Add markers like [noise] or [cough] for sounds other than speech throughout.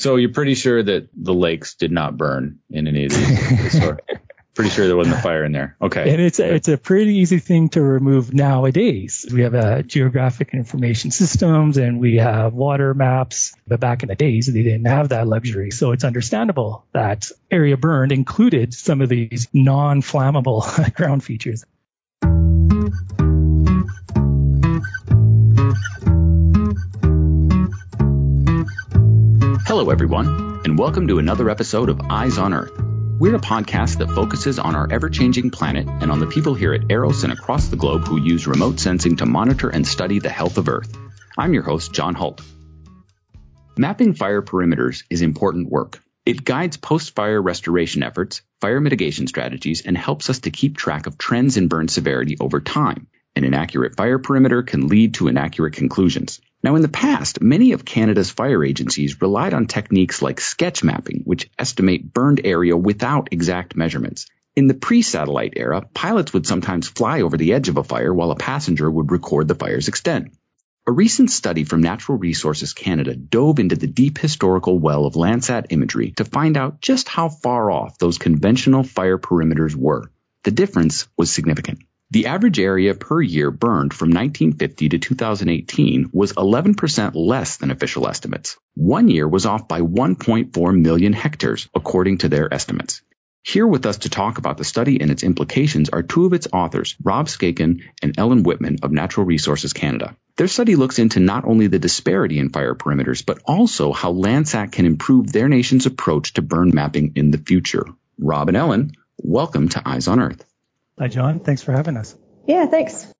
So you're pretty sure that the lakes did not burn in any of these? [laughs] pretty sure there wasn't a fire in there. Okay. And it's a, it's a pretty easy thing to remove nowadays. We have uh, geographic information systems and we have water maps. But back in the days, they didn't have that luxury. So it's understandable that area burned included some of these non-flammable [laughs] ground features. Hello, everyone, and welcome to another episode of Eyes on Earth. We're a podcast that focuses on our ever changing planet and on the people here at EROS and across the globe who use remote sensing to monitor and study the health of Earth. I'm your host, John Hult. Mapping fire perimeters is important work. It guides post fire restoration efforts, fire mitigation strategies, and helps us to keep track of trends in burn severity over time. An inaccurate fire perimeter can lead to inaccurate conclusions. Now, in the past, many of Canada's fire agencies relied on techniques like sketch mapping, which estimate burned area without exact measurements. In the pre-satellite era, pilots would sometimes fly over the edge of a fire while a passenger would record the fire's extent. A recent study from Natural Resources Canada dove into the deep historical well of Landsat imagery to find out just how far off those conventional fire perimeters were. The difference was significant. The average area per year burned from 1950 to 2018 was 11% less than official estimates. One year was off by 1.4 million hectares, according to their estimates. Here with us to talk about the study and its implications are two of its authors, Rob Skakun and Ellen Whitman of Natural Resources Canada. Their study looks into not only the disparity in fire perimeters, but also how Landsat can improve their nation's approach to burn mapping in the future. Rob and Ellen, welcome to Eyes on Earth. Hi, John. Thanks for having us. Yeah, thanks.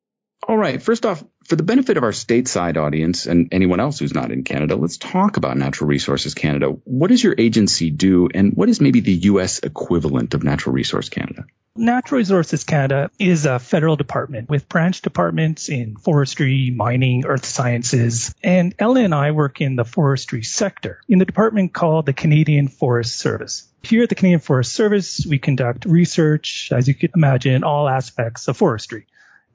All right. First off, for the benefit of our stateside audience and anyone else who's not in Canada, let's talk about Natural Resources Canada. What does your agency do, and what is maybe the U.S. equivalent of Natural Resource Canada? Natural Resources Canada is a federal department with branch departments in forestry, mining, earth sciences, and Ellen and I work in the forestry sector in the department called the Canadian Forest Service. Here at the Canadian Forest Service, we conduct research, as you can imagine, in all aspects of forestry.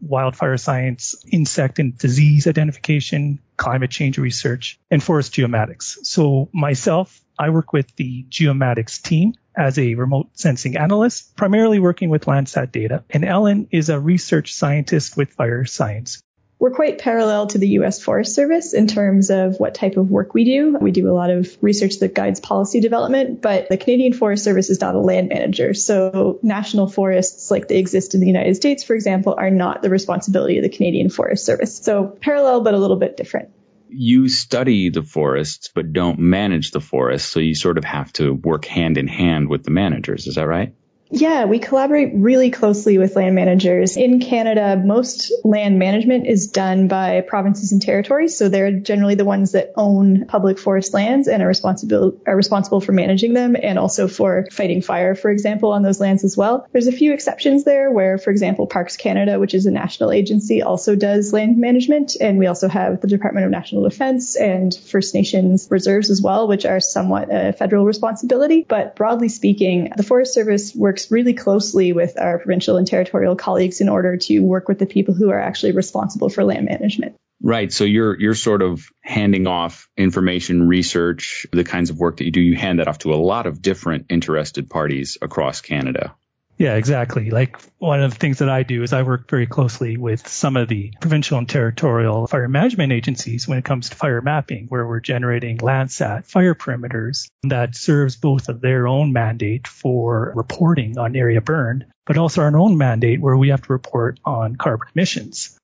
Wildfire science, insect and disease identification, climate change research, and forest geomatics. So myself, I work with the geomatics team as a remote sensing analyst, primarily working with Landsat data. And Ellen is a research scientist with fire science. We're quite parallel to the U.S. Forest Service in terms of what type of work we do. We do a lot of research that guides policy development, but the Canadian Forest Service is not a land manager. So national forests like they exist in the United States, for example, are not the responsibility of the Canadian Forest Service. So parallel, but a little bit different you study the forests but don't manage the forests, so you sort of have to work hand in hand with the managers. Is that right? Yeah, we collaborate really closely with land managers. In Canada, most land management is done by provinces and territories, so they're generally the ones that own public forest lands and are responsible are responsible for managing them and also for fighting fire, for example, on those lands as well. There's a few exceptions there where, for example, Parks Canada, which is a national agency, also does land management, and we also have the Department of National Defense and First Nations reserves as well, which are somewhat a federal responsibility. But broadly speaking, the Forest Service works works really closely with our provincial and territorial colleagues in order to work with the people who are actually responsible for land management. Right. So you're you're sort of handing off information, research, the kinds of work that you do. You hand that off to a lot of different interested parties across Canada. Yeah, exactly. Like one of the things that I do is I work very closely with some of the provincial and territorial fire management agencies when it comes to fire mapping, where we're generating Landsat fire perimeters that serves both of their own mandate for reporting on area burned, but also our own mandate where we have to report on carbon emissions.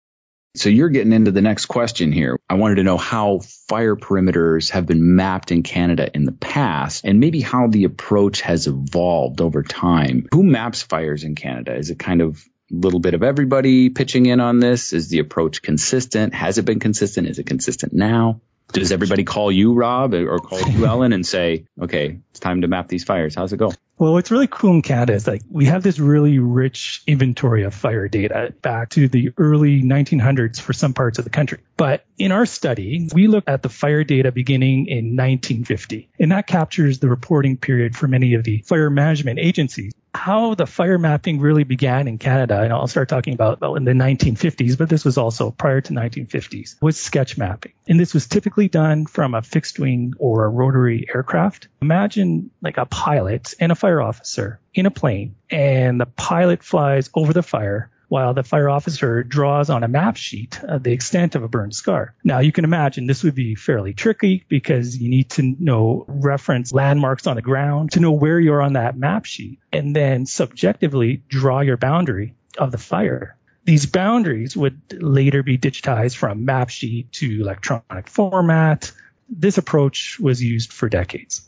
So you're getting into the next question here. I wanted to know how fire perimeters have been mapped in Canada in the past and maybe how the approach has evolved over time. Who maps fires in Canada? Is it kind of a little bit of everybody pitching in on this? Is the approach consistent? Has it been consistent? Is it consistent now? Does everybody call you, Rob, or call you, Ellen, and say, okay, it's time to map these fires? How's it go? Well, what's really cool in Canada is like we have this really rich inventory of fire data back to the early 1900s for some parts of the country. But in our study, we looked at the fire data beginning in 1950, and that captures the reporting period for many of the fire management agencies. how the fire mapping really began in Canada, and I'll start talking about well, in the 1950s, but this was also prior to 1950s, was sketch mapping. And this was typically done from a fixed wing or a rotary aircraft. Imagine like a pilot and a fire officer in a plane, and the pilot flies over the fire while the fire officer draws on a map sheet uh, the extent of a burn scar. Now you can imagine this would be fairly tricky because you need to know reference landmarks on the ground to know where you're on that map sheet and then subjectively draw your boundary of the fire. These boundaries would later be digitized from map sheet to electronic format. This approach was used for decades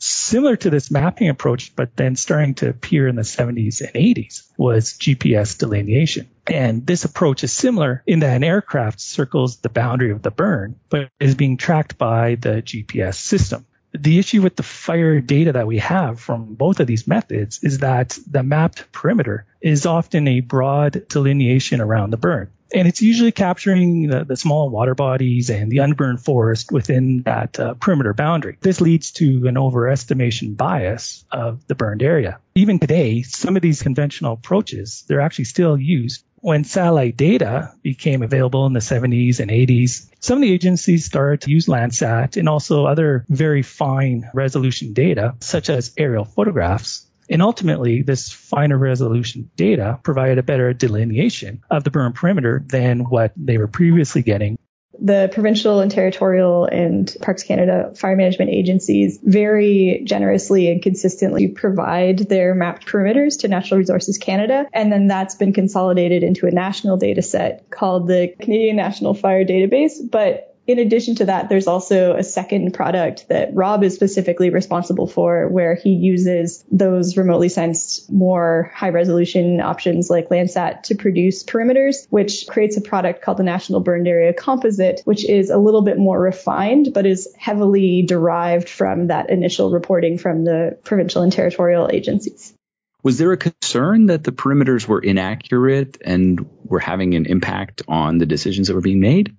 similar to this mapping approach, but then starting to appear in the 70s and 80s was GPS delineation. And this approach is similar in that an aircraft circles the boundary of the burn, but is being tracked by the GPS system. The issue with the fire data that we have from both of these methods is that the mapped perimeter is often a broad delineation around the burn and it's usually capturing the, the, small water bodies and the unburned forest within that uh, perimeter boundary. This leads to an overestimation bias of the burned area. Even today, some of these conventional approaches, they're actually still used. When satellite data became available in the 70s and 80s, some of the agencies started to use Landsat and also other very fine resolution data, such as aerial photographs, and ultimately, this finer resolution data provided a better delineation of the burn perimeter than what they were previously getting the provincial and territorial and Parks Canada fire management agencies very generously and consistently provide their mapped perimeters to Natural Resources Canada. And then that's been consolidated into a national data set called the Canadian National Fire Database. But in addition to that, there's also a second product that Rob is specifically responsible for where he uses those remotely sensed more high resolution options like Landsat to produce perimeters, which creates a product called the National Burned Area Composite, which is a little bit more refined, but is heavily derived from that initial reporting from the provincial and territorial agencies. Was there a concern that the perimeters were inaccurate and were having an impact on the decisions that were being made?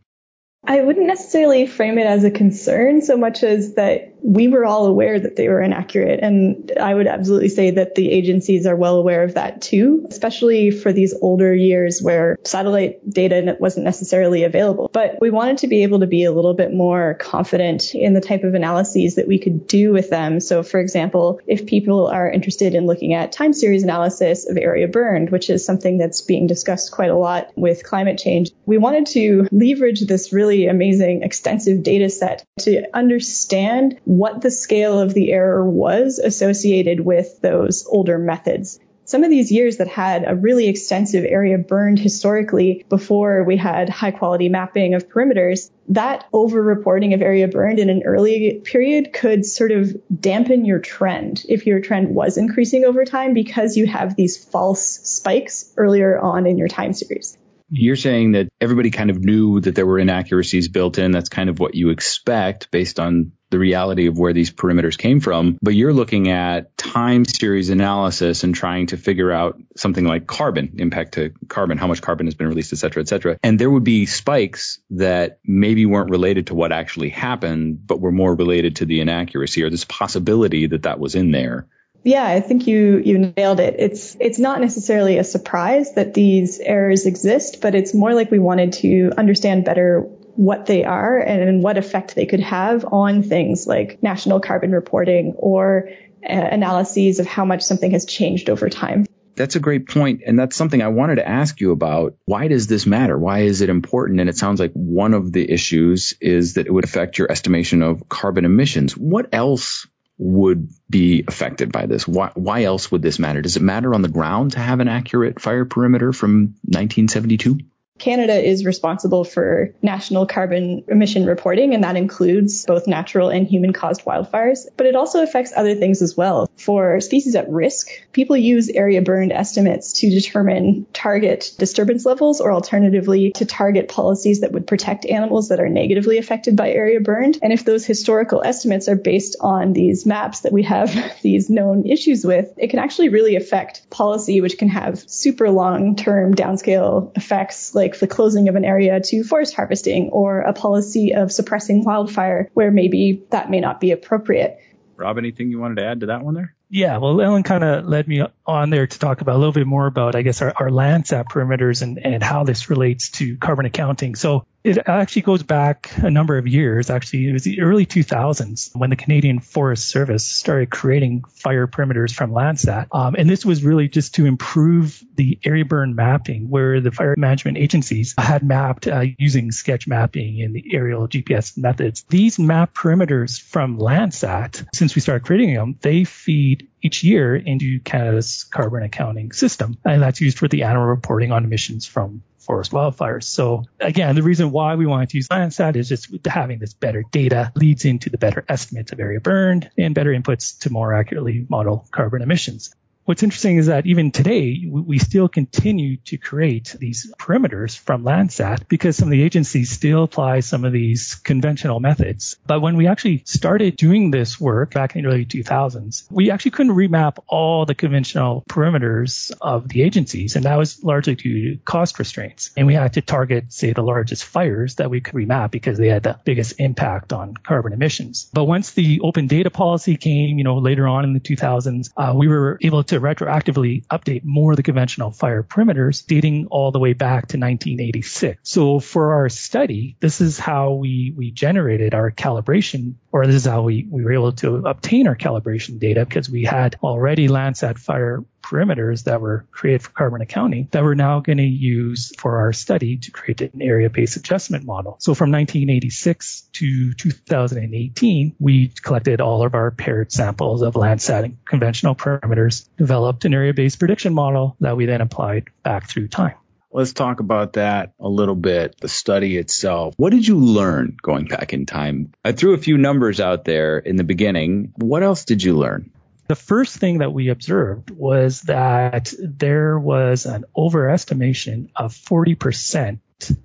I wouldn't necessarily frame it as a concern so much as that we were all aware that they were inaccurate. And I would absolutely say that the agencies are well aware of that too, especially for these older years where satellite data wasn't necessarily available. But we wanted to be able to be a little bit more confident in the type of analyses that we could do with them. So for example, if people are interested in looking at time series analysis of area burned, which is something that's being discussed quite a lot with climate change, we wanted to leverage this really amazing extensive data set to understand what the scale of the error was associated with those older methods. Some of these years that had a really extensive area burned historically before we had high quality mapping of perimeters, that over reporting of area burned in an early period could sort of dampen your trend if your trend was increasing over time because you have these false spikes earlier on in your time series. You're saying that everybody kind of knew that there were inaccuracies built in. That's kind of what you expect based on the reality of where these perimeters came from. But you're looking at time series analysis and trying to figure out something like carbon, impact to carbon, how much carbon has been released, et cetera, et cetera. And there would be spikes that maybe weren't related to what actually happened, but were more related to the inaccuracy or this possibility that that was in there. Yeah, I think you you nailed it. It's it's not necessarily a surprise that these errors exist, but it's more like we wanted to understand better what they are and what effect they could have on things like national carbon reporting or uh, analyses of how much something has changed over time. That's a great point, and that's something I wanted to ask you about. Why does this matter? Why is it important? And it sounds like one of the issues is that it would affect your estimation of carbon emissions. What else would be affected by this? Why, why else would this matter? Does it matter on the ground to have an accurate fire perimeter from 1972? Canada is responsible for national carbon emission reporting, and that includes both natural and human caused wildfires, but it also affects other things as well. For species at risk, people use area burned estimates to determine target disturbance levels or alternatively to target policies that would protect animals that are negatively affected by area burned. And if those historical estimates are based on these maps that we have [laughs] these known issues with, it can actually really affect policy, which can have super long term downscale effects like like the closing of an area to forest harvesting or a policy of suppressing wildfire where maybe that may not be appropriate. Rob, anything you wanted to add to that one there? Yeah, well, Ellen kind of led me on there to talk about a little bit more about, I guess, our, our Landsat perimeters and, and how this relates to carbon accounting. So it actually goes back a number of years. Actually, it was the early 2000s when the Canadian Forest Service started creating fire perimeters from Landsat. Um, and this was really just to improve the area burn mapping where the fire management agencies had mapped uh, using sketch mapping and the aerial GPS methods. These map perimeters from Landsat, since we started creating them, they feed each year into Canada's carbon accounting system. And that's used for the annual reporting on emissions from forest wildfires. So again, the reason why we wanted to use Landsat is just having this better data leads into the better estimates of area burned and better inputs to more accurately model carbon emissions. What's interesting is that even today, we still continue to create these perimeters from Landsat because some of the agencies still apply some of these conventional methods. But when we actually started doing this work back in the early 2000s, we actually couldn't remap all the conventional perimeters of the agencies. And that was largely due to cost restraints. And we had to target, say, the largest fires that we could remap because they had the biggest impact on carbon emissions. But once the open data policy came, you know, later on in the 2000s, uh, we were able to to retroactively update more of the conventional fire perimeters dating all the way back to 1986. So for our study, this is how we, we generated our calibration, or this is how we, we were able to obtain our calibration data because we had already Landsat fire perimeters that were created for carbon accounting that we're now going to use for our study to create an area-based adjustment model. So from 1986 to 2018, we collected all of our paired samples of Landsat and conventional perimeters, developed an area-based prediction model that we then applied back through time. Let's talk about that a little bit, the study itself. What did you learn going back in time? I threw a few numbers out there in the beginning. What else did you learn? The first thing that we observed was that there was an overestimation of 40%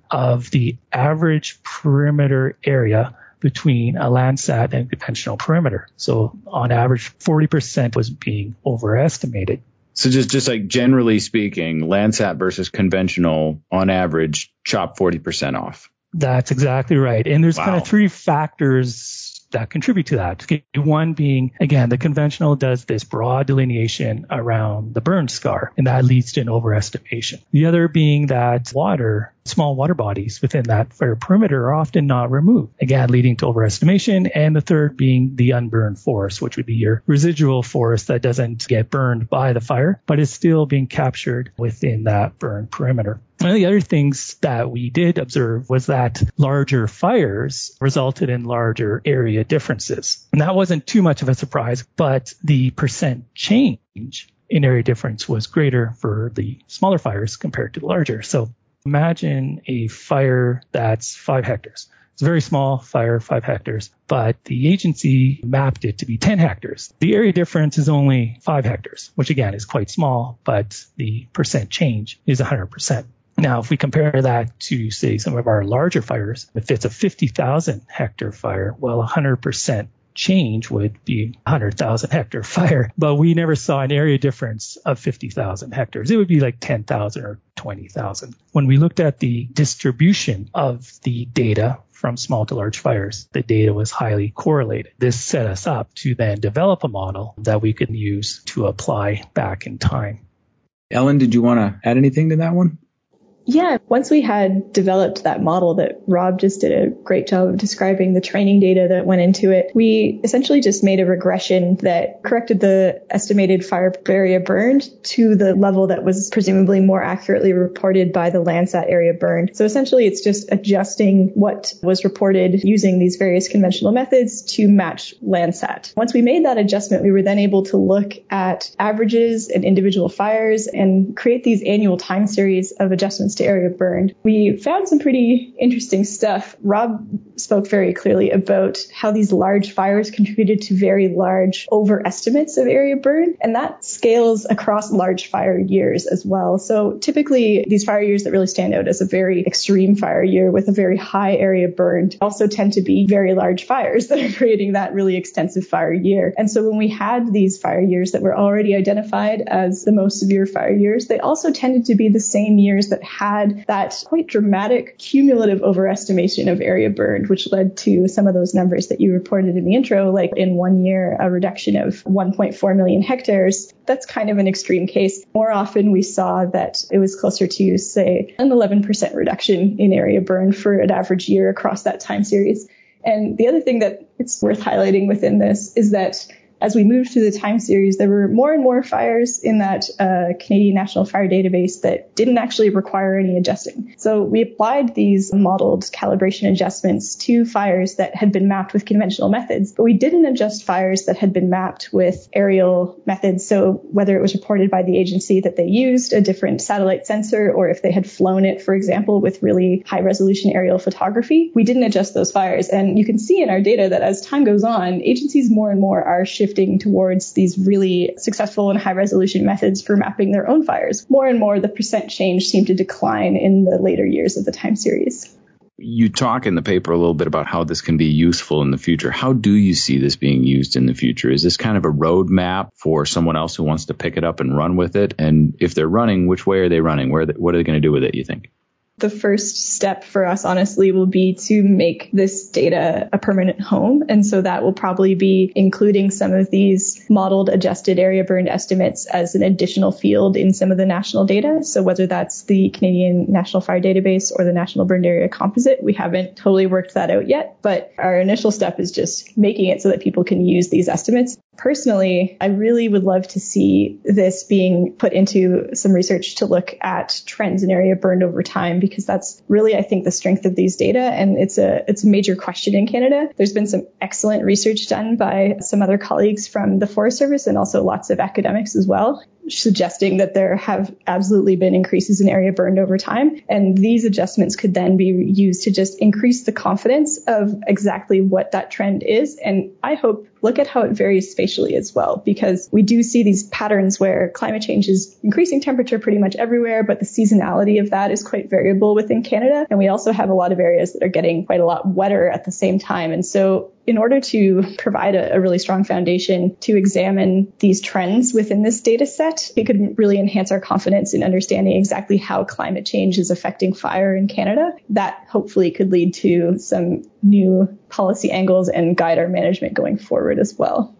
of the average perimeter area between a Landsat and conventional perimeter. So on average, 40% was being overestimated. So just, just like generally speaking, Landsat versus conventional on average chop 40% off. That's exactly right. And there's wow. kind of three factors that contribute to that. One being, again, the conventional does this broad delineation around the burn scar, and that leads to an overestimation. The other being that water, small water bodies within that fire perimeter are often not removed, again, leading to overestimation. And the third being the unburned forest, which would be your residual forest that doesn't get burned by the fire, but is still being captured within that burn perimeter. One of the other things that we did observe was that larger fires resulted in larger area differences. And that wasn't too much of a surprise, but the percent change in area difference was greater for the smaller fires compared to the larger. So imagine a fire that's five hectares. It's a very small fire, five hectares, but the agency mapped it to be 10 hectares. The area difference is only five hectares, which again is quite small, but the percent change is 100%. Now, if we compare that to, say, some of our larger fires, if it's a 50,000 hectare fire, well, 100% change would be 100,000 hectare fire, but we never saw an area difference of 50,000 hectares. It would be like 10,000 or 20,000. When we looked at the distribution of the data from small to large fires, the data was highly correlated. This set us up to then develop a model that we could use to apply back in time. Ellen, did you want to add anything to that one? Yeah, once we had developed that model that Rob just did a great job of describing the training data that went into it, we essentially just made a regression that corrected the estimated fire area burned to the level that was presumably more accurately reported by the Landsat area burned. So essentially it's just adjusting what was reported using these various conventional methods to match Landsat. Once we made that adjustment, we were then able to look at averages and individual fires and create these annual time series of adjustments to area burned, we found some pretty interesting stuff. Rob spoke very clearly about how these large fires contributed to very large overestimates of area burned, and that scales across large fire years as well. So typically, these fire years that really stand out as a very extreme fire year with a very high area burned also tend to be very large fires that are creating that really extensive fire year. And so when we had these fire years that were already identified as the most severe fire years, they also tended to be the same years that had had that quite dramatic cumulative overestimation of area burned, which led to some of those numbers that you reported in the intro, like in one year, a reduction of 1.4 million hectares. That's kind of an extreme case. More often we saw that it was closer to, say, an 11% reduction in area burned for an average year across that time series. And the other thing that it's worth highlighting within this is that as we moved through the time series, there were more and more fires in that uh, Canadian National Fire Database that didn't actually require any adjusting. So we applied these modeled calibration adjustments to fires that had been mapped with conventional methods, but we didn't adjust fires that had been mapped with aerial methods. So whether it was reported by the agency that they used a different satellite sensor or if they had flown it, for example, with really high resolution aerial photography, we didn't adjust those fires. And you can see in our data that as time goes on, agencies more and more are shifting shifting towards these really successful and high resolution methods for mapping their own fires. More and more, the percent change seemed to decline in the later years of the time series. You talk in the paper a little bit about how this can be useful in the future. How do you see this being used in the future? Is this kind of a roadmap for someone else who wants to pick it up and run with it? And if they're running, which way are they running? Where, what are they going to do with it, you think? The first step for us, honestly, will be to make this data a permanent home. And so that will probably be including some of these modeled adjusted area burned estimates as an additional field in some of the national data. So whether that's the Canadian National Fire Database or the National Burned Area Composite, we haven't totally worked that out yet. But our initial step is just making it so that people can use these estimates Personally, I really would love to see this being put into some research to look at trends in area burned over time because that's really, I think, the strength of these data. And it's a, it's a major question in Canada. There's been some excellent research done by some other colleagues from the Forest Service and also lots of academics as well suggesting that there have absolutely been increases in area burned over time. And these adjustments could then be used to just increase the confidence of exactly what that trend is. And I hope look at how it varies spatially as well, because we do see these patterns where climate change is increasing temperature pretty much everywhere, but the seasonality of that is quite variable within Canada. And we also have a lot of areas that are getting quite a lot wetter at the same time. And so in order to provide a, a, really strong foundation to examine these trends within this data set, it could really enhance our confidence in understanding exactly how climate change is affecting fire in Canada. That hopefully could lead to some new policy angles and guide our management going forward as well.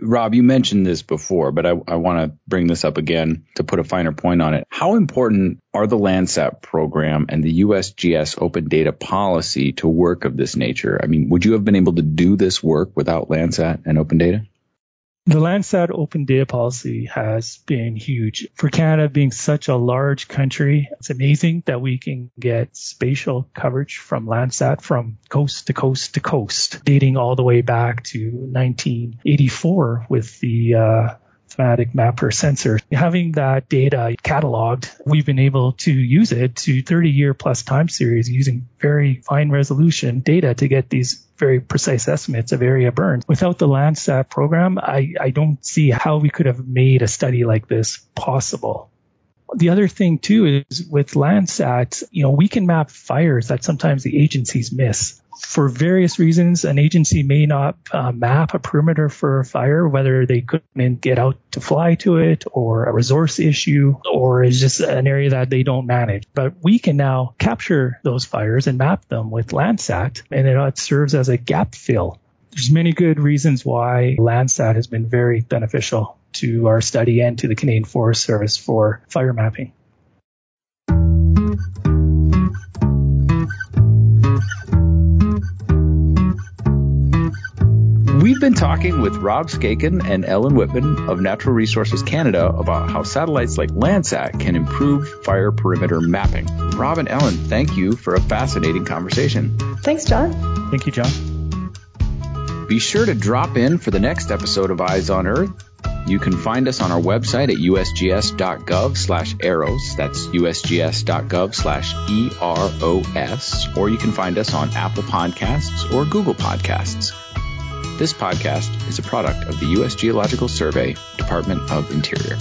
Rob, you mentioned this before, but I, I want to bring this up again to put a finer point on it. How important are the Landsat program and the USGS open data policy to work of this nature? I mean, would you have been able to do this work without Landsat and open data? The Landsat open data policy has been huge. For Canada being such a large country, it's amazing that we can get spatial coverage from Landsat from coast to coast to coast, dating all the way back to 1984 with the uh, thematic mapper sensor. Having that data cataloged, we've been able to use it to 30 year plus time series using very fine resolution data to get these very precise estimates of area burned. Without the Landsat program, I, I don't see how we could have made a study like this possible. The other thing too is with Landsat, you know, we can map fires that sometimes the agencies miss for various reasons, an agency may not uh, map a perimeter for a fire, whether they couldn't get out to fly to it or a resource issue or it's just an area that they don't manage. But we can now capture those fires and map them with Landsat and it serves as a gap fill. There's many good reasons why Landsat has been very beneficial to our study and to the Canadian Forest Service for fire mapping. Been talking with Rob Skakun and Ellen Whitman of Natural Resources Canada about how satellites like Landsat can improve fire perimeter mapping. Rob and Ellen, thank you for a fascinating conversation. Thanks, John. Thank you, John. Be sure to drop in for the next episode of Eyes on Earth. You can find us on our website at usgs.gov slash eros. That's usgs.gov slash E-R-O-S. Or you can find us on Apple Podcasts or Google Podcasts. This podcast is a product of the U.S. Geological Survey, Department of Interior.